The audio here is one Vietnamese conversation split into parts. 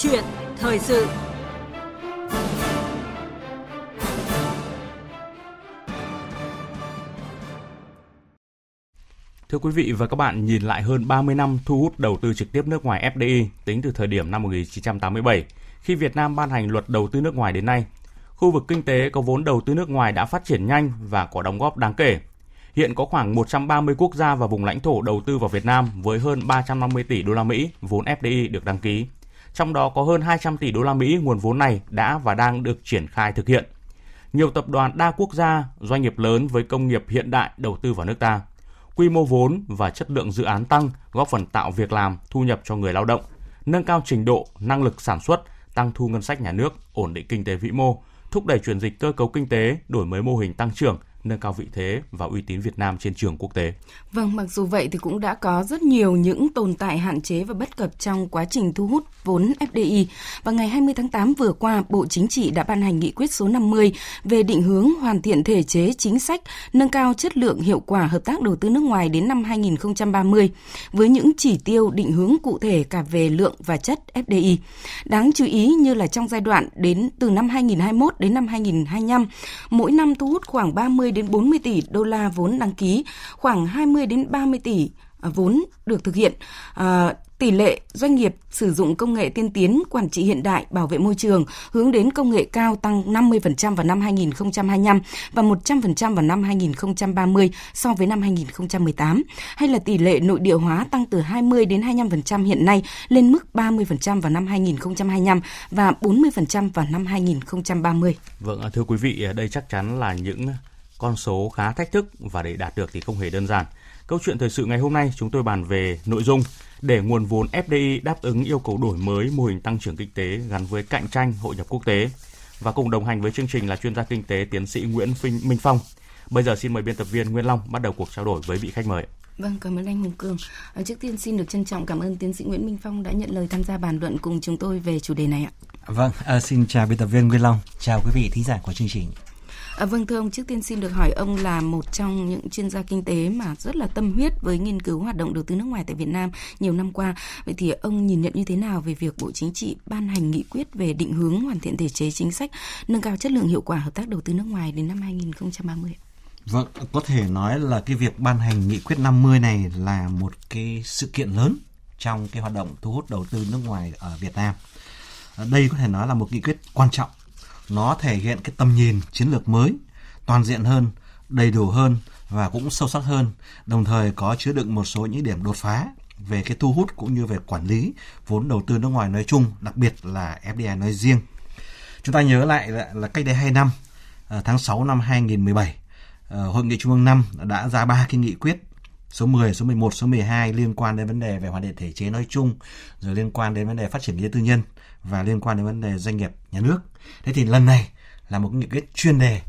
chuyện thời sự Thưa quý vị và các bạn, nhìn lại hơn 30 năm thu hút đầu tư trực tiếp nước ngoài FDI tính từ thời điểm năm 1987, khi Việt Nam ban hành luật đầu tư nước ngoài đến nay, khu vực kinh tế có vốn đầu tư nước ngoài đã phát triển nhanh và có đóng góp đáng kể. Hiện có khoảng 130 quốc gia và vùng lãnh thổ đầu tư vào Việt Nam với hơn 350 tỷ đô la Mỹ vốn FDI được đăng ký. Trong đó có hơn 200 tỷ đô la Mỹ nguồn vốn này đã và đang được triển khai thực hiện. Nhiều tập đoàn đa quốc gia, doanh nghiệp lớn với công nghiệp hiện đại đầu tư vào nước ta. Quy mô vốn và chất lượng dự án tăng, góp phần tạo việc làm, thu nhập cho người lao động, nâng cao trình độ, năng lực sản xuất, tăng thu ngân sách nhà nước, ổn định kinh tế vĩ mô, thúc đẩy chuyển dịch cơ cấu kinh tế, đổi mới mô hình tăng trưởng, nâng cao vị thế và uy tín Việt Nam trên trường quốc tế. Vâng, mặc dù vậy thì cũng đã có rất nhiều những tồn tại hạn chế và bất cập trong quá trình thu hút vốn FDI. Và ngày 20 tháng 8 vừa qua, Bộ Chính trị đã ban hành nghị quyết số 50 về định hướng hoàn thiện thể chế chính sách, nâng cao chất lượng hiệu quả hợp tác đầu tư nước ngoài đến năm 2030 với những chỉ tiêu định hướng cụ thể cả về lượng và chất FDI. Đáng chú ý như là trong giai đoạn đến từ năm 2021 đến năm 2025, mỗi năm thu hút khoảng 30 30 đến 40 tỷ đô la vốn đăng ký, khoảng 20 đến 30 tỷ à, vốn được thực hiện. À, tỷ lệ doanh nghiệp sử dụng công nghệ tiên tiến, quản trị hiện đại, bảo vệ môi trường hướng đến công nghệ cao tăng 50% vào năm 2025 và 100% vào năm 2030 so với năm 2018, hay là tỷ lệ nội địa hóa tăng từ 20 đến 25% hiện nay lên mức 30% vào năm 2025 và 40% vào năm 2030. Vâng, à, thưa quý vị, à, đây chắc chắn là những con số khá thách thức và để đạt được thì không hề đơn giản. Câu chuyện thời sự ngày hôm nay chúng tôi bàn về nội dung để nguồn vốn FDI đáp ứng yêu cầu đổi mới mô hình tăng trưởng kinh tế gắn với cạnh tranh hội nhập quốc tế. Và cùng đồng hành với chương trình là chuyên gia kinh tế tiến sĩ Nguyễn Minh Phong. Bây giờ xin mời biên tập viên Nguyên Long bắt đầu cuộc trao đổi với vị khách mời. Vâng, cảm ơn anh Hùng Cường. À, trước tiên xin được trân trọng cảm ơn tiến sĩ Nguyễn Minh Phong đã nhận lời tham gia bàn luận cùng chúng tôi về chủ đề này ạ. Vâng, à, xin chào biên tập viên Nguyên Long, chào quý vị thính giả của chương trình. À, vâng thưa ông, trước tiên xin được hỏi ông là một trong những chuyên gia kinh tế mà rất là tâm huyết với nghiên cứu hoạt động đầu tư nước ngoài tại Việt Nam nhiều năm qua. Vậy thì ông nhìn nhận như thế nào về việc Bộ Chính trị ban hành nghị quyết về định hướng hoàn thiện thể chế chính sách, nâng cao chất lượng hiệu quả hợp tác đầu tư nước ngoài đến năm 2030? Vâng, có thể nói là cái việc ban hành nghị quyết 50 này là một cái sự kiện lớn trong cái hoạt động thu hút đầu tư nước ngoài ở Việt Nam. Đây có thể nói là một nghị quyết quan trọng nó thể hiện cái tầm nhìn chiến lược mới, toàn diện hơn, đầy đủ hơn và cũng sâu sắc hơn, đồng thời có chứa đựng một số những điểm đột phá về cái thu hút cũng như về quản lý vốn đầu tư nước ngoài nói chung, đặc biệt là FDI nói riêng. Chúng ta nhớ lại là, là cách đây 2 năm, ờ, tháng 6 năm 2017, ờ, Hội nghị Trung ương 5 đã ra ba cái nghị quyết số 10, số 11, số 12 liên quan đến vấn đề về hoàn thiện thể chế nói chung, rồi liên quan đến vấn đề phát triển kinh tế tư nhân và liên quan đến vấn đề doanh nghiệp nhà nước. Thế thì lần này là một nghị quyết chuyên đề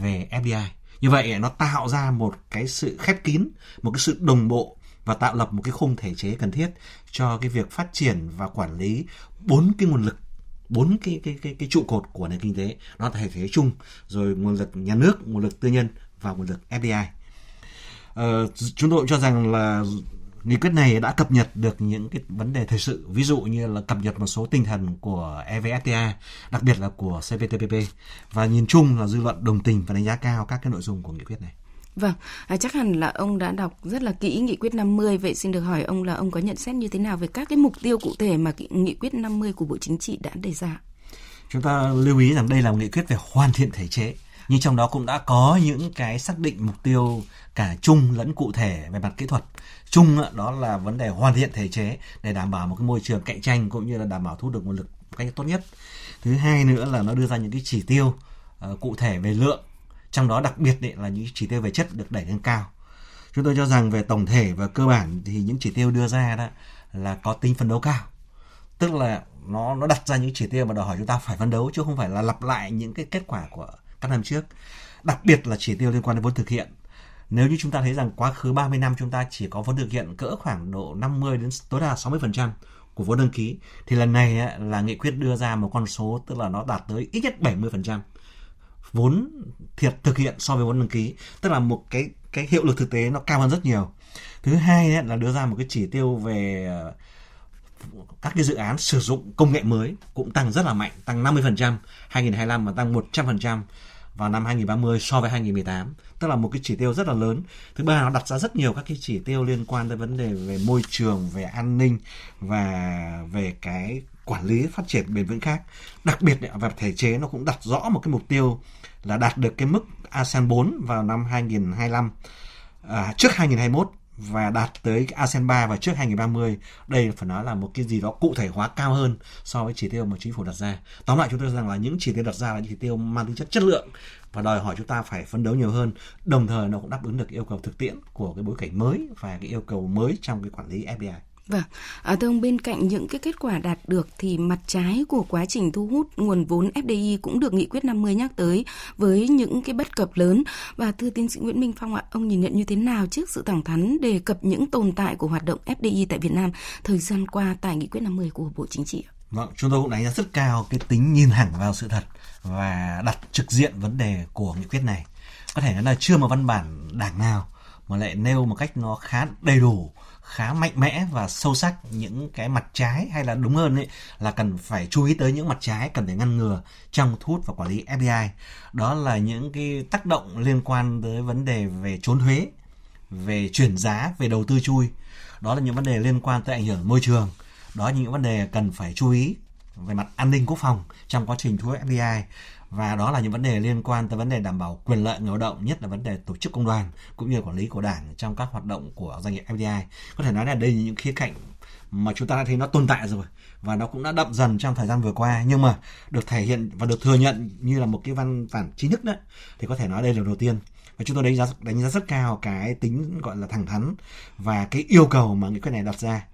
về FDI. Như vậy nó tạo ra một cái sự khép kín, một cái sự đồng bộ và tạo lập một cái khung thể chế cần thiết cho cái việc phát triển và quản lý bốn cái nguồn lực bốn cái cái cái cái trụ cột của nền kinh tế nó thể chế chung rồi nguồn lực nhà nước nguồn lực tư nhân và nguồn lực FDI ờ, chúng tôi cho rằng là nghị quyết này đã cập nhật được những cái vấn đề thời sự ví dụ như là cập nhật một số tinh thần của evfta đặc biệt là của cptpp và nhìn chung là dư luận đồng tình và đánh giá cao các cái nội dung của nghị quyết này. Vâng, à, chắc hẳn là ông đã đọc rất là kỹ nghị quyết 50 vậy xin được hỏi ông là ông có nhận xét như thế nào về các cái mục tiêu cụ thể mà nghị quyết 50 của Bộ Chính trị đã đề ra? Chúng ta lưu ý rằng đây là một nghị quyết về hoàn thiện thể chế. Nhưng trong đó cũng đã có những cái xác định mục tiêu cả chung lẫn cụ thể về mặt kỹ thuật chung đó là vấn đề hoàn thiện thể chế để đảm bảo một cái môi trường cạnh tranh cũng như là đảm bảo thu được nguồn lực một cách tốt nhất. Thứ hai nữa là nó đưa ra những cái chỉ tiêu uh, cụ thể về lượng trong đó đặc biệt là những chỉ tiêu về chất được đẩy lên cao. Chúng tôi cho rằng về tổng thể và cơ bản thì những chỉ tiêu đưa ra đó là có tính phấn đấu cao. Tức là nó nó đặt ra những chỉ tiêu mà đòi hỏi chúng ta phải phấn đấu chứ không phải là lặp lại những cái kết quả của các năm trước. Đặc biệt là chỉ tiêu liên quan đến vốn thực hiện nếu như chúng ta thấy rằng quá khứ 30 năm chúng ta chỉ có vốn thực hiện cỡ khoảng độ 50 đến tối đa 60% của vốn đăng ký thì lần này là nghị quyết đưa ra một con số tức là nó đạt tới ít nhất 70% vốn thiệt thực hiện so với vốn đăng ký. Tức là một cái cái hiệu lực thực tế nó cao hơn rất nhiều. Thứ hai ấy, là đưa ra một cái chỉ tiêu về ờ, các cái dự án sử dụng công nghệ mới cũng tăng rất là mạnh, tăng 50%, 2025 mà tăng 100% vào năm 2030 so với 2018 tức là một cái chỉ tiêu rất là lớn. Thứ ba nó đặt ra rất nhiều các cái chỉ tiêu liên quan tới vấn đề về môi trường về an ninh và về cái quản lý phát triển bền vững khác. Đặc biệt về thể chế nó cũng đặt rõ một cái mục tiêu là đạt được cái mức ASEAN 4 vào năm 2025 à, trước 2021 và đạt tới ASEAN 3 vào trước 2030. Đây phải nói là một cái gì đó cụ thể hóa cao hơn so với chỉ tiêu mà chính phủ đặt ra. Tóm lại chúng tôi rằng là những chỉ tiêu đặt ra là những chỉ tiêu mang tính chất chất lượng và đòi hỏi chúng ta phải phấn đấu nhiều hơn. Đồng thời nó cũng đáp ứng được yêu cầu thực tiễn của cái bối cảnh mới và cái yêu cầu mới trong cái quản lý FDI. Vâng, à, thưa ông bên cạnh những cái kết quả đạt được thì mặt trái của quá trình thu hút nguồn vốn FDI cũng được nghị quyết 50 nhắc tới với những cái bất cập lớn và thưa tiến sĩ Nguyễn Minh Phong ạ, ông nhìn nhận như thế nào trước sự thẳng thắn đề cập những tồn tại của hoạt động FDI tại Việt Nam thời gian qua tại nghị quyết 50 của Bộ Chính trị? Vâng, chúng tôi cũng đánh giá rất cao cái tính nhìn thẳng vào sự thật và đặt trực diện vấn đề của nghị quyết này. Có thể nói là chưa một văn bản đảng nào mà lại nêu một cách nó khá đầy đủ khá mạnh mẽ và sâu sắc những cái mặt trái hay là đúng hơn ấy là cần phải chú ý tới những mặt trái cần phải ngăn ngừa trong thu hút và quản lý FDI. Đó là những cái tác động liên quan tới vấn đề về trốn thuế, về chuyển giá, về đầu tư chui. Đó là những vấn đề liên quan tới ảnh hưởng môi trường. Đó là những vấn đề cần phải chú ý về mặt an ninh quốc phòng trong quá trình thu hút FDI và đó là những vấn đề liên quan tới vấn đề đảm bảo quyền lợi người lao động, nhất là vấn đề tổ chức công đoàn, cũng như quản lý của đảng trong các hoạt động của doanh nghiệp FDI có thể nói là đây là những khía cạnh mà chúng ta đã thấy nó tồn tại rồi, và nó cũng đã đậm dần trong thời gian vừa qua. Nhưng mà được thể hiện và được thừa nhận như là một cái văn bản chính thức đấy, thì có thể nói đây là đầu tiên. Và chúng tôi đánh giá đánh giá rất cao cái tính, gọi là, thẳng thắn và cái yêu cầu mà nghị quyết này đặt ra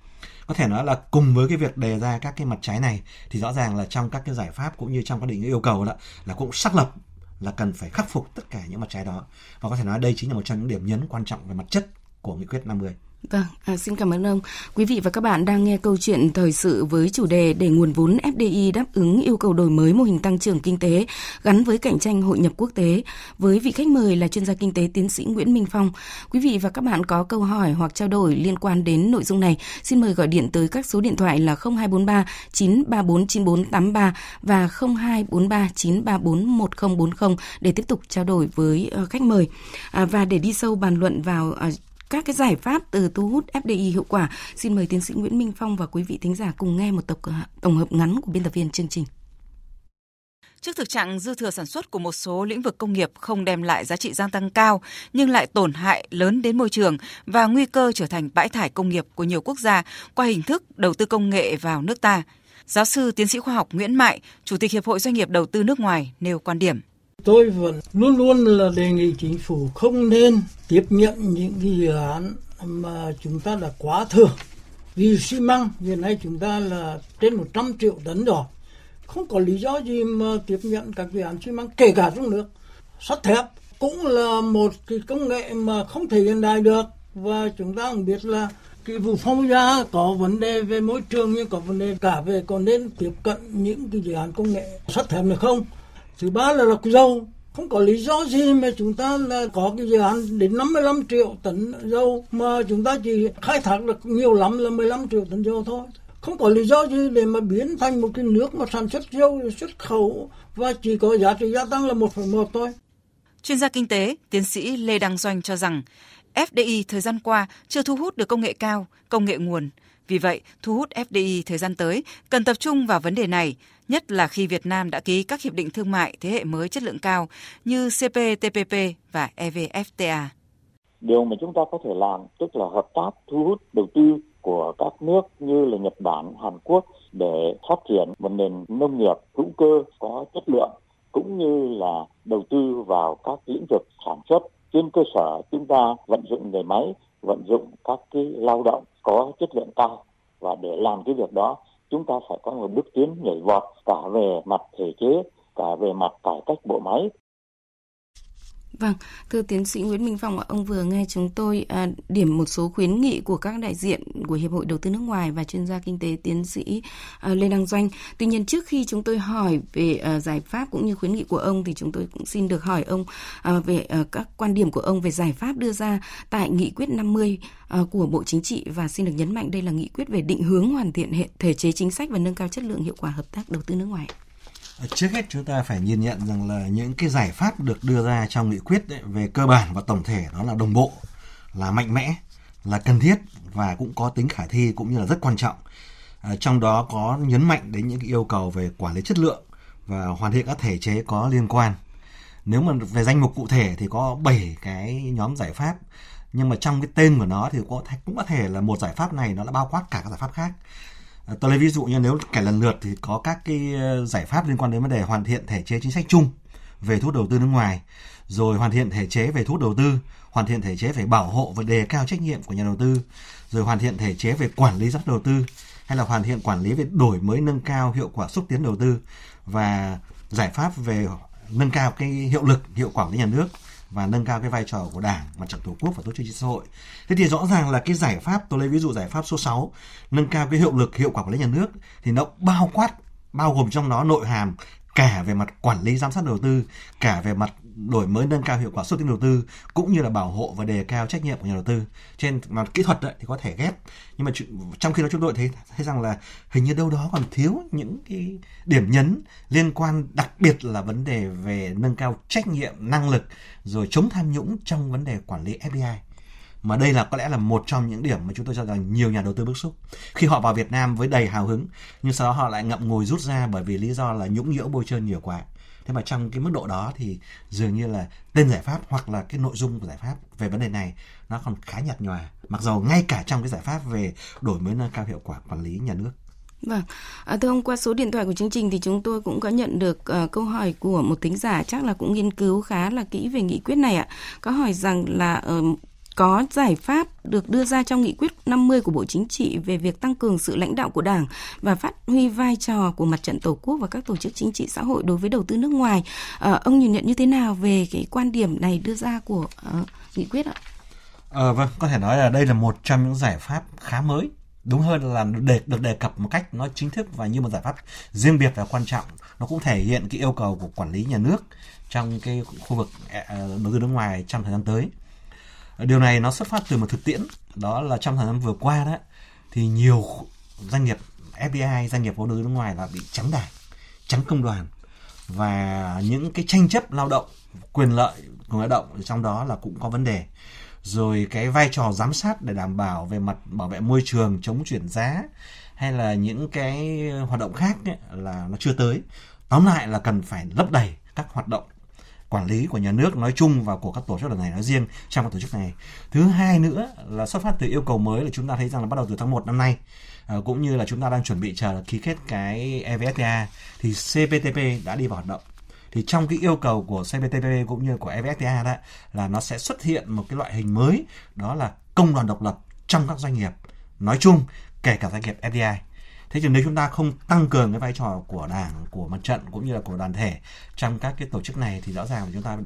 có thể nói là cùng với cái việc đề ra các cái mặt trái này, thì rõ ràng là trong các cái giải pháp cũng như trong các định yêu cầu đó là cũng xác lập là cần phải khắc phục tất cả những mặt trái đó và có thể nói đây chính là một trong những điểm nhấn quan trọng về mặt chất của nghị quyết 50. Vâng, à, xin cảm ơn ông. Quý vị và các bạn đang nghe câu chuyện thời sự với chủ đề để nguồn vốn FDI đáp ứng yêu cầu đổi mới mô hình tăng trưởng kinh tế gắn với cạnh tranh hội nhập quốc tế với vị khách mời là chuyên gia kinh tế tiến sĩ Nguyễn Minh Phong. Quý vị và các bạn có câu hỏi hoặc trao đổi liên quan đến nội dung này, xin mời gọi điện tới các số điện thoại là 0243 934 9483 và 0243 934 1040 để tiếp tục trao đổi với ờ, khách mời. À, và để đi sâu bàn luận vào à, các cái giải pháp từ thu hút FDI hiệu quả. Xin mời tiến sĩ Nguyễn Minh Phong và quý vị thính giả cùng nghe một tập tổng hợp ngắn của biên tập viên chương trình. Trước thực trạng dư thừa sản xuất của một số lĩnh vực công nghiệp không đem lại giá trị gia tăng cao nhưng lại tổn hại lớn đến môi trường và nguy cơ trở thành bãi thải công nghiệp của nhiều quốc gia qua hình thức đầu tư công nghệ vào nước ta, giáo sư tiến sĩ khoa học Nguyễn Mại, Chủ tịch Hiệp hội Doanh nghiệp Đầu tư nước ngoài nêu quan điểm. Tôi vẫn luôn luôn là đề nghị chính phủ không nên tiếp nhận những cái dự án mà chúng ta đã quá thừa. Vì xi măng hiện nay chúng ta là trên 100 triệu tấn rồi. Không có lý do gì mà tiếp nhận các dự án xi măng, kể cả trong nước. Sắt thép cũng là một cái công nghệ mà không thể hiện đại được và chúng ta cũng biết là cái vụ phong gia có vấn đề về môi trường, nhưng có vấn đề cả về còn nên tiếp cận những cái dự án công nghệ sắt thép này không thứ ba là lọc dầu không có lý do gì mà chúng ta là có cái dự án đến 55 triệu tấn dầu mà chúng ta chỉ khai thác được nhiều lắm là 15 triệu tấn dầu thôi không có lý do gì để mà biến thành một cái nước mà sản xuất dầu xuất khẩu và chỉ có giá trị gia tăng là một phần một thôi. Chuyên gia kinh tế, tiến sĩ Lê Đăng Doanh cho rằng FDI thời gian qua chưa thu hút được công nghệ cao, công nghệ nguồn. Vì vậy, thu hút FDI thời gian tới cần tập trung vào vấn đề này, nhất là khi Việt Nam đã ký các hiệp định thương mại thế hệ mới chất lượng cao như CPTPP và EVFTA. Điều mà chúng ta có thể làm tức là hợp tác thu hút đầu tư của các nước như là Nhật Bản, Hàn Quốc để phát triển một nền nông nghiệp hữu cơ có chất lượng cũng như là đầu tư vào các lĩnh vực sản xuất trên cơ sở chúng ta vận dụng người máy, vận dụng các cái lao động có chất lượng cao và để làm cái việc đó chúng ta phải có một bước tiến nhảy vọt cả về mặt thể chế, cả về mặt cải cách bộ máy. Vâng, thưa tiến sĩ Nguyễn Minh Phong, ông vừa nghe chúng tôi à, điểm một số khuyến nghị của các đại diện của Hiệp hội Đầu tư nước ngoài và chuyên gia kinh tế tiến sĩ à, Lê Đăng Doanh. Tuy nhiên trước khi chúng tôi hỏi về à, giải pháp cũng như khuyến nghị của ông thì chúng tôi cũng xin được hỏi ông à, về à, các quan điểm của ông về giải pháp đưa ra tại nghị quyết 50 à, của Bộ Chính trị và xin được nhấn mạnh đây là nghị quyết về định hướng hoàn thiện hệ thể chế chính sách và nâng cao chất lượng hiệu quả hợp tác đầu tư nước ngoài. Ờ, trước hết chúng ta phải nhìn nhận rằng là những cái giải pháp được đưa ra trong nghị quyết ấy, về cơ bản và tổng thể đó là đồng bộ, là mạnh mẽ, là cần thiết và cũng có tính khả thi cũng như là rất quan trọng. À, trong đó có nhấn mạnh đến những yêu cầu về quản lý chất lượng và hoàn thiện các thể chế có liên quan. Nếu mà về danh mục cụ thể thì có 7 cái nhóm giải pháp nhưng mà trong cái tên của nó thì có cũng có thể là một giải pháp này nó đã bao quát cả các giải pháp khác Ờ, tôi lấy ví dụ như nếu kể lần lượt thì có các cái ờ, giải pháp liên quan đến vấn đề hoàn thiện thể chế chính sách chung về thu hút đầu tư nước ngoài, rồi hoàn thiện thể chế về thu hút đầu tư, hoàn thiện thể chế về bảo hộ và đề cao trách nhiệm của nhà đầu tư, rồi hoàn thiện thể chế về quản lý giám đầu tư, hay là hoàn thiện quản lý về đổi mới nâng cao hiệu quả xúc tiến đầu tư và giải pháp về nâng cao cái hiệu lực hiệu quả của nhà nước và nâng cao cái vai trò của Đảng, Mặt trận Tổ quốc và tổ chức chính xã hội. Thế thì rõ ràng là cái giải pháp tôi lấy ví dụ giải pháp số 6 nâng cao cái hiệu lực hiệu quả quản lý nhà nước thì nó bao quát bao gồm trong nó nội hàm cả về mặt quản lý giám sát đầu tư, cả về mặt đổi mới nâng cao hiệu quả xúc tiến đầu tư cũng như là bảo hộ và đề cao trách nhiệm của nhà đầu tư. Trên mặt kỹ thuật đấy, thì có thể ghép nhưng mà trong khi đó chúng tôi thấy thấy rằng là hình như đâu đó còn thiếu những cái điểm nhấn liên quan đặc biệt là vấn đề về nâng cao trách nhiệm năng lực rồi chống tham nhũng trong vấn đề quản lý FDI mà đây là có lẽ là một trong những điểm mà chúng tôi cho rằng nhiều nhà đầu tư bức xúc. Khi họ vào Việt Nam với đầy hào hứng nhưng sau đó họ lại ngậm ngùi rút ra bởi vì lý do là nhũng nhiễu bôi trơn nhiều quá thế mà trong cái mức độ đó thì dường như là tên giải pháp hoặc là cái nội dung của giải pháp về vấn đề này nó còn khá nhạt nhòa mặc dù ngay cả trong cái giải pháp về đổi mới nâng cao hiệu quả quản lý nhà nước Vâng, à, thưa ông qua số điện thoại của chương trình thì chúng tôi cũng có nhận được uh, câu hỏi của một tính giả chắc là cũng nghiên cứu khá là kỹ về nghị quyết này ạ. Có hỏi rằng là uh, có giải pháp được đưa ra trong nghị quyết 50 của Bộ Chính trị về việc tăng cường sự lãnh đạo của Đảng và phát huy vai trò của mặt trận Tổ quốc và các tổ chức chính trị xã hội đối với đầu tư nước ngoài. À, ông nhìn nhận như thế nào về cái quan điểm này đưa ra của uh, nghị quyết ạ? À, vâng, có thể nói là đây là một trong những giải pháp khá mới đúng hơn là để được đề cập một cách nó chính thức và như một giải pháp riêng biệt và quan trọng nó cũng thể hiện cái yêu cầu của quản lý nhà nước trong cái khu vực e, e, đầu tư nước ngoài trong thời gian tới Ờ, điều này nó xuất phát từ một thực tiễn đó là trong thời gian vừa qua đó thì nhiều doanh nghiệp FDI doanh nghiệp vốn đầu tư nước ngoài là bị trắng đảng trắng công đoàn. Và những cái tranh chấp lao động quyền lợi của lao động trong đó là cũng có vấn đề. Rồi cái vai trò giám sát để đảm bảo về mặt bảo vệ môi trường chống chuyển giá hay là những cái hoạt động khác ấy, là nó chưa tới. Tóm lại là cần phải lấp đầy các hoạt động quản lý của nhà nước nói chung và của các tổ chức lần này nói riêng trong các tổ chức này. Thứ hai nữa là xuất phát từ yêu cầu mới là chúng ta thấy rằng là bắt đầu từ tháng 1 năm nay ờ, cũng như là chúng ta đang chuẩn bị chờ ký kết cái evfta thì CPTP đã đi vào hoạt động thì trong cái yêu cầu của CPTP cũng như của evfta đó là nó sẽ xuất hiện một cái loại hình mới, đó là công đoàn độc lập trong các doanh nghiệp nói chung, kể cả doanh nghiệp FDI thế thì nếu chúng ta không tăng cường cái vai trò của đảng của mặt trận cũng như là của đoàn thể trong các cái tổ chức này thì rõ ràng là chúng ta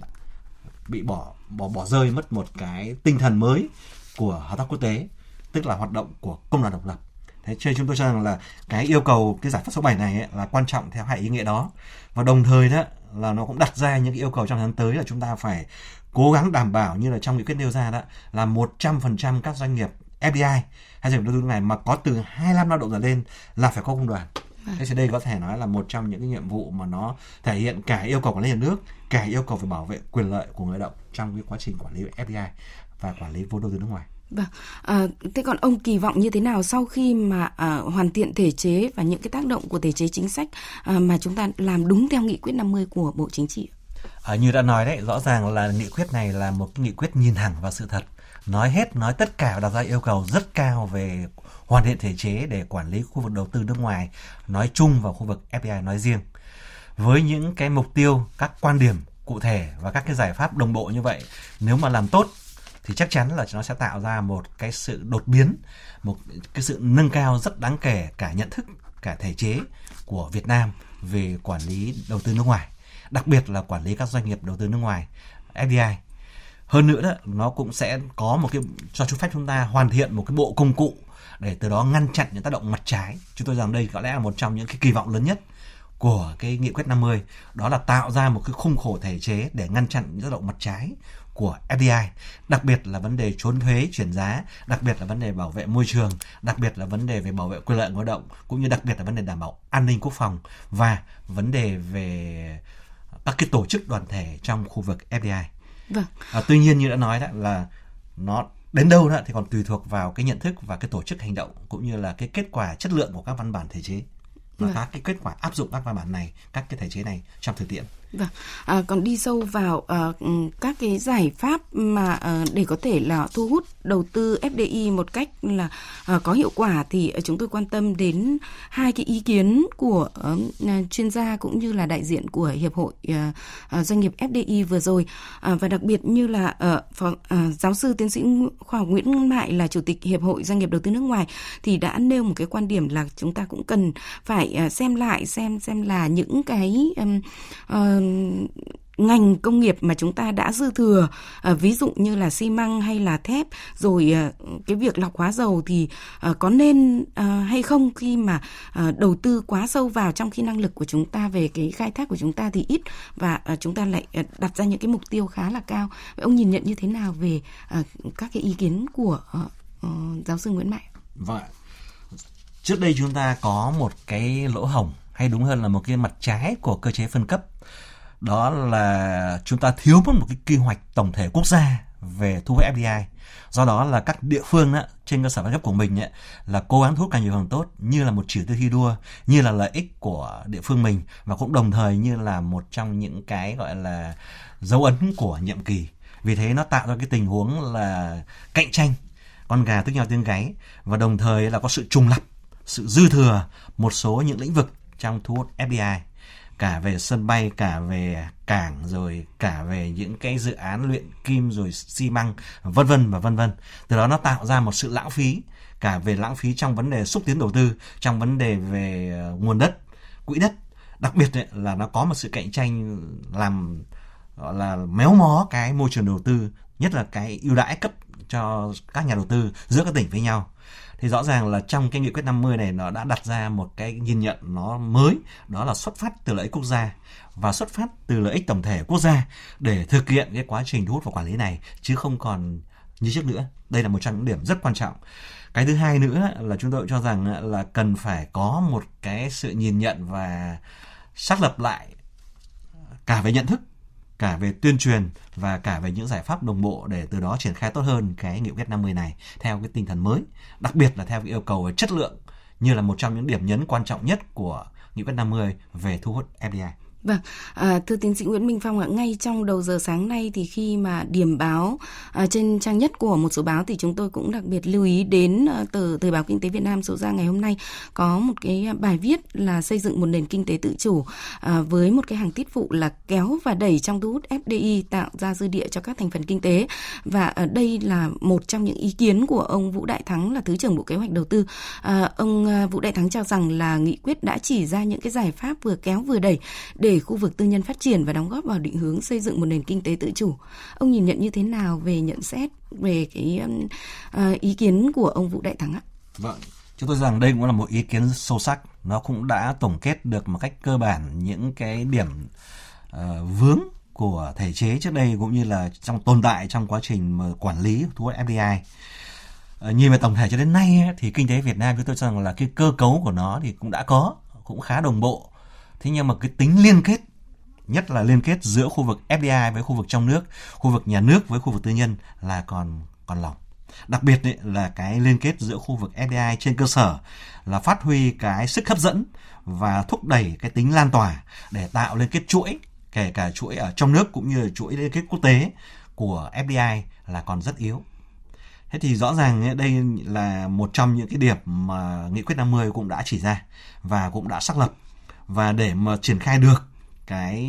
bị bỏ bỏ bỏ rơi mất một cái tinh thần mới của hợp tác quốc tế tức là hoạt động của công đoàn độc lập. Thế cho nên chúng tôi cho rằng là cái yêu cầu cái giải pháp số 7 này ấy, là quan trọng theo hai ý nghĩa đó. Và đồng thời đó là nó cũng đặt ra những cái yêu cầu trong tháng tới là chúng ta phải cố gắng đảm bảo như là trong nghị quyết nêu ra đó là 100% các doanh nghiệp FDI hay doanh nghiệp đầu tư này mà có từ 25 lao động trở lên là phải có công đoàn. Vâng. Thế thì đây có thể nói là một trong những cái nhiệm vụ mà nó thể hiện cả yêu cầu quản lý nhà nước, cả yêu cầu phải bảo vệ quyền lợi của người lao động trong cái quá trình quản lý FDI và quản lý vốn đầu tư nước ngoài. Vâng, à, thế còn ông kỳ vọng như thế nào sau khi mà à, hoàn thiện thể chế và những cái tác động của thể chế chính sách à, mà chúng ta làm đúng theo nghị quyết 50 của Bộ Chính trị? À, như đã nói đấy, rõ ràng là nghị quyết này là một nghị quyết nhìn thẳng vào sự thật nói hết, nói tất cả, đặt ra yêu cầu rất cao về hoàn thiện thể chế để quản lý khu vực đầu tư nước ngoài, nói chung và khu vực FDI nói riêng. Với những cái mục tiêu, các quan điểm cụ thể và các cái giải pháp đồng bộ như vậy, nếu mà làm tốt thì chắc chắn là nó sẽ tạo ra một cái sự đột biến, một cái sự nâng cao rất đáng kể cả nhận thức, cả thể chế của Việt Nam về quản lý đầu tư nước ngoài, đặc biệt là quản lý các doanh nghiệp đầu tư nước ngoài FDI hơn nữa đó nó cũng sẽ có một cái cho phép chúng ta hoàn thiện một cái bộ công cụ để từ đó ngăn chặn những tác động mặt trái chúng tôi rằng đây có lẽ là một trong những cái kỳ vọng lớn nhất của cái nghị quyết 50 đó là tạo ra một cái khung khổ thể chế để ngăn chặn những tác động mặt trái của FDI, đặc biệt là vấn đề trốn thuế, chuyển giá, đặc biệt là vấn đề bảo vệ môi trường, đặc biệt là vấn đề về bảo vệ quyền lợi người lao động, cũng như đặc biệt là vấn đề đảm bảo an ninh quốc phòng và vấn đề về các cái tổ chức đoàn thể trong khu vực FDI. Vâng. À, tuy nhiên như đã nói đó là nó đến đâu đó thì còn tùy thuộc vào cái nhận thức và cái tổ chức hành động cũng như là cái kết quả chất lượng của các văn bản thể chế và vâng. các cái kết quả áp dụng các văn bản này, các cái thể chế này trong thực tiễn. Vâng. À, còn đi sâu vào à, các cái giải pháp mà à, để có thể là thu hút đầu tư FDI một cách là à, có hiệu quả thì chúng tôi quan tâm đến hai cái ý kiến của à, chuyên gia cũng như là đại diện của hiệp hội à, doanh nghiệp FDI vừa rồi à, và đặc biệt như là à, phó, à, giáo sư tiến sĩ khoa học Nguyễn Mại là chủ tịch hiệp hội doanh nghiệp đầu tư nước ngoài thì đã nêu một cái quan điểm là chúng ta cũng cần phải à, xem lại xem xem là những cái à, à ngành công nghiệp mà chúng ta đã dư thừa à, ví dụ như là xi măng hay là thép rồi à, cái việc lọc hóa dầu thì à, có nên à, hay không khi mà à, đầu tư quá sâu vào trong khi năng lực của chúng ta về cái khai thác của chúng ta thì ít và à, chúng ta lại à, đặt ra những cái mục tiêu khá là cao. Vậy ông nhìn nhận như thế nào về à, các cái ý kiến của à, à, giáo sư Nguyễn Mại Vâng trước đây chúng ta có một cái lỗ hổng hay đúng hơn là một cái mặt trái của cơ chế phân cấp đó là chúng ta thiếu mất một cái quy hoạch tổng thể quốc gia về thu hút FDI. Do đó là các địa phương đó, trên cơ sở phân cấp của mình ấy, là cố gắng thu hút càng nhiều càng tốt như là một chỉ tiêu thi đua, như là lợi ích của địa phương mình và cũng đồng thời như là một trong những cái gọi là dấu ấn của nhiệm kỳ. Vì thế nó tạo ra cái tình huống là cạnh tranh con gà tức nhau tiếng gáy và đồng thời là có sự trùng lập, sự dư thừa một số những lĩnh vực trong thu hút FDI cả về sân bay, cả về cảng, rồi cả về những cái dự án luyện kim, rồi xi măng, vân vân và vân vân. Từ đó nó tạo ra một sự lãng phí, cả về lãng phí trong vấn đề xúc tiến đầu tư, trong vấn đề về ờ, nguồn đất, quỹ đất. Đặc biệt là nó có một sự cạnh tranh làm, gọi là, méo mó cái môi trường đầu tư nhất là cái ưu đãi cấp cho các nhà đầu tư giữa các tỉnh với nhau. Thì rõ ràng là trong cái nghị quyết 50 này nó đã đặt ra một cái nhìn nhận nó mới, đó là xuất phát từ lợi ích quốc gia và xuất phát từ lợi ích tổng thể quốc gia để thực hiện cái quá trình thu hút và quản lý này, chứ không còn như trước nữa. Đây là một trong những điểm rất quan trọng. Cái thứ hai nữa là chúng tôi cho rằng là cần phải có một cái sự nhìn nhận và xác lập lại cả về nhận thức cả về tuyên truyền và cả về những giải pháp đồng bộ để từ đó triển khai tốt hơn cái nghị quyết 50 này theo cái tinh thần mới, đặc biệt là theo cái yêu cầu về chất lượng như là một trong những điểm nhấn quan trọng nhất của nghị quyết 50 về thu hút FDI. Vâng, à, thưa tiến sĩ Nguyễn Minh Phong ạ, ngay trong đầu giờ sáng nay thì khi mà điểm báo à, trên trang nhất của một số báo thì chúng tôi cũng đặc biệt lưu ý đến à, tờ Thời báo Kinh tế Việt Nam số ra ngày hôm nay có một cái bài viết là xây dựng một nền kinh tế tự chủ à, với một cái hàng tiết vụ là kéo và đẩy trong thu hút FDI tạo ra dư địa cho các thành phần kinh tế và ở đây là một trong những ý kiến của ông Vũ Đại Thắng là Thứ trưởng Bộ Kế hoạch Đầu tư. À, ông à, Vũ Đại Thắng cho rằng là nghị quyết đã chỉ ra những cái giải pháp vừa kéo vừa đẩy để khu vực tư nhân phát triển và đóng góp vào định hướng xây dựng một nền kinh tế tự chủ. Ông nhìn nhận như thế nào về nhận xét về cái uh, ý kiến của ông Vũ Đại Thắng ạ? Vâng, chúng tôi rằng đây cũng là một ý kiến sâu sắc. Nó cũng đã tổng kết được một cách cơ bản những cái điểm uh, vướng của thể chế trước đây cũng như là trong tồn tại trong quá trình mà quản lý thu hút FDI. Ờ, nhìn về tổng thể cho đến nay ấy, thì kinh tế Việt Nam chúng tôi cho rằng là cái cơ cấu của nó thì cũng đã có cũng khá đồng bộ thế nhưng mà cái tính liên kết nhất là liên kết giữa khu vực FDI với khu vực trong nước, khu vực nhà nước với khu vực tư nhân là còn còn lỏng. Đặc biệt ấy, là cái liên kết giữa khu vực FDI trên cơ sở là phát huy cái sức hấp dẫn và thúc đẩy cái tính lan tỏa để tạo liên kết chuỗi kể cả chuỗi ở trong nước cũng như là chuỗi liên kết quốc tế của FDI là còn rất yếu. Thế thì rõ ràng đây là một trong những cái điểm mà nghị quyết 50 cũng đã chỉ ra và cũng đã xác lập và để mà triển khai được cái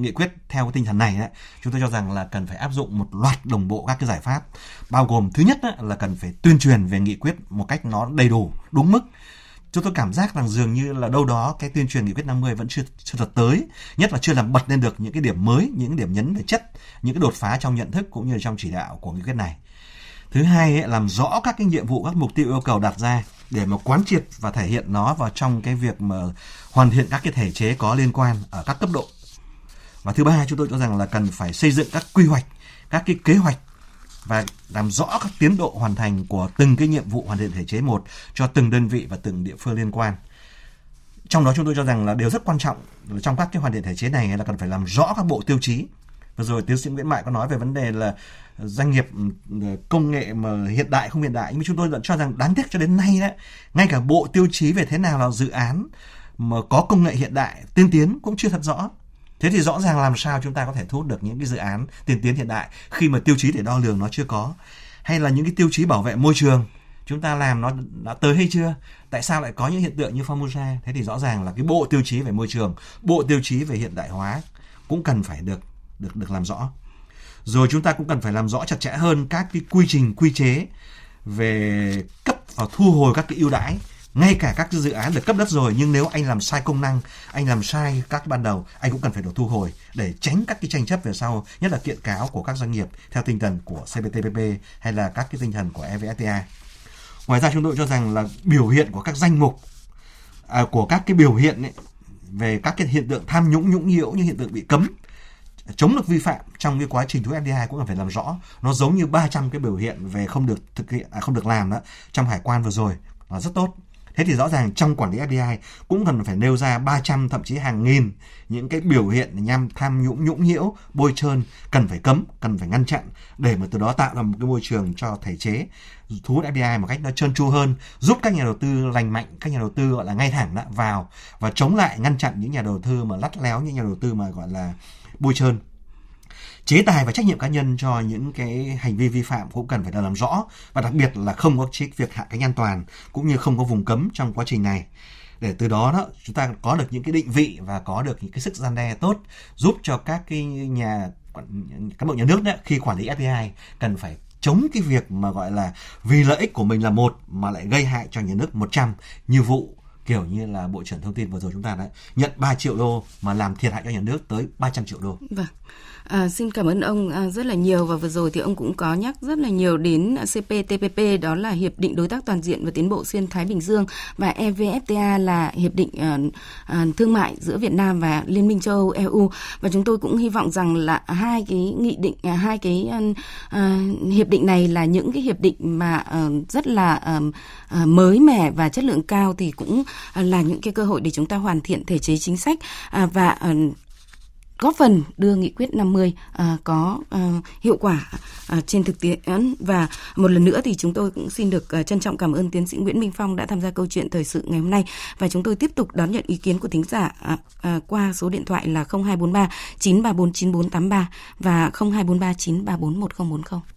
nghị quyết theo cái tinh thần này ấy, chúng tôi cho rằng là cần phải áp dụng một loạt đồng bộ các cái giải pháp. Bao gồm thứ nhất ấy, là cần phải tuyên truyền về nghị quyết một cách nó đầy đủ đúng mức. Chúng tôi cảm giác rằng dường như là đâu đó cái tuyên truyền nghị quyết 50 vẫn chưa chưa thật tới, nhất là chưa làm bật lên được những cái điểm mới, những cái điểm nhấn về chất, những cái đột phá trong nhận thức cũng như trong chỉ đạo của nghị quyết này. Thứ hai ấy, làm rõ các cái nhiệm vụ, các mục tiêu yêu cầu đặt ra để mà quán triệt và thể hiện nó vào trong cái việc mà hoàn thiện các cái thể chế có liên quan ở các cấp độ. Và thứ ba chúng tôi cho rằng là cần phải xây dựng các quy hoạch, các cái kế hoạch và làm rõ các tiến độ hoàn thành của từng cái nhiệm vụ hoàn thiện thể chế một cho từng đơn vị và từng địa phương liên quan. Trong đó chúng tôi cho rằng là điều rất quan trọng trong các cái hoàn thiện thể chế này là cần phải làm rõ các bộ tiêu chí. Vừa rồi tiến sĩ Nguyễn Mại có nói về vấn đề là doanh nghiệp ừ, công nghệ mà hiện đại, không hiện đại. Nhưng mà chúng tôi vẫn cho rằng đáng tiếc cho đến nay đấy, ngay cả bộ tiêu chí về thế nào là dự án mà có công nghệ hiện đại, tiên tiến cũng chưa thật rõ. Thế thì rõ ràng làm sao chúng ta có thể thu hút được những cái dự án tiên tiến hiện đại khi mà tiêu chí để đo lường nó chưa có? Hay là những cái tiêu chí bảo vệ môi trường chúng ta làm nó đã tới hay chưa? Tại sao lại có những hiện tượng như Formosa? Thế thì rõ ràng là cái bộ tiêu chí về môi trường, bộ tiêu chí về hiện đại hóa cũng cần phải được được được làm rõ. Rồi chúng ta cũng cần phải làm rõ chặt chẽ hơn các cái quy trình quy chế về cấp và thu hồi các cái ưu đãi ngay cả các dự án được cấp đất rồi nhưng nếu anh làm sai công năng anh làm sai các ban đầu anh cũng cần phải được thu hồi để tránh các cái tranh chấp về sau nhất là kiện cáo của các doanh nghiệp theo tinh thần của CPTPP hay là các cái tinh thần của EVFTA ngoài ra chúng tôi cho rằng là biểu hiện của các danh mục à, của các cái biểu hiện ấy, về các cái hiện tượng tham nhũng nhũng nhiễu như hiện tượng bị cấm chống được vi phạm trong cái quá trình thu FDI cũng cần phải làm rõ. Nó giống như 300 cái biểu hiện về không được thực hiện à, không được làm đó trong hải quan vừa rồi. Là rất tốt. Thế thì rõ ràng trong quản lý FDI cũng cần phải nêu ra 300 thậm chí hàng nghìn những cái biểu hiện nhằm tham nhũng nhũng nhiễu, bôi trơn cần phải cấm, cần phải ngăn chặn để mà từ đó tạo ra một cái môi trường cho thể chế thu hút FDI một cách nó trơn tru hơn, giúp các nhà đầu tư lành mạnh, các nhà đầu tư gọi là ngay thẳng đó, vào và chống lại ngăn chặn những nhà đầu tư mà lắt léo những nhà đầu tư mà gọi là bôi trơn. Chế tài và trách nhiệm cá nhân cho những cái hành vi vi phạm cũng cần phải được làm rõ và đặc biệt là không có trích việc hạ cánh an toàn cũng như không có vùng cấm trong quá trình này. Để từ đó đó, chúng ta có được những cái định vị và có được những cái sức gian đe tốt giúp cho các cái nhà cán bộ nhà nước đấy khi quản lý FDI cần phải chống cái việc mà gọi là vì lợi ích của mình là một mà lại gây hại cho nhà nước 100 như vụ kiểu như là bộ trưởng thông tin vừa rồi chúng ta đã nhận 3 triệu đô mà làm thiệt hại cho nhà nước tới 300 triệu đô. Vâng. À, xin cảm ơn ông à, rất là nhiều. Và vừa rồi thì ông cũng có nhắc rất là nhiều đến CPTPP đó là hiệp định đối tác toàn diện và tiến bộ xuyên Thái Bình Dương và EVFTA là hiệp định à, à, thương mại giữa Việt Nam và Liên minh châu Âu EU và chúng tôi cũng hy vọng rằng là hai cái nghị định à, hai cái à, à hiệp định này là những cái hiệp định mà à, rất là à, à, mới mẻ và chất lượng cao thì cũng à, là những cái cơ hội để chúng ta hoàn thiện thể chế chính sách à, và à, góp phần đưa nghị quyết 50 à, có à, hiệu quả à, trên thực tiễn và một lần nữa thì chúng tôi cũng xin được à, trân trọng cảm ơn tiến sĩ Nguyễn Minh Phong đã tham gia câu chuyện thời sự ngày hôm nay và chúng tôi tiếp tục đón nhận ý kiến của thính giả à, à, qua số điện thoại là 0243 934 9483 và 0243 934 1040.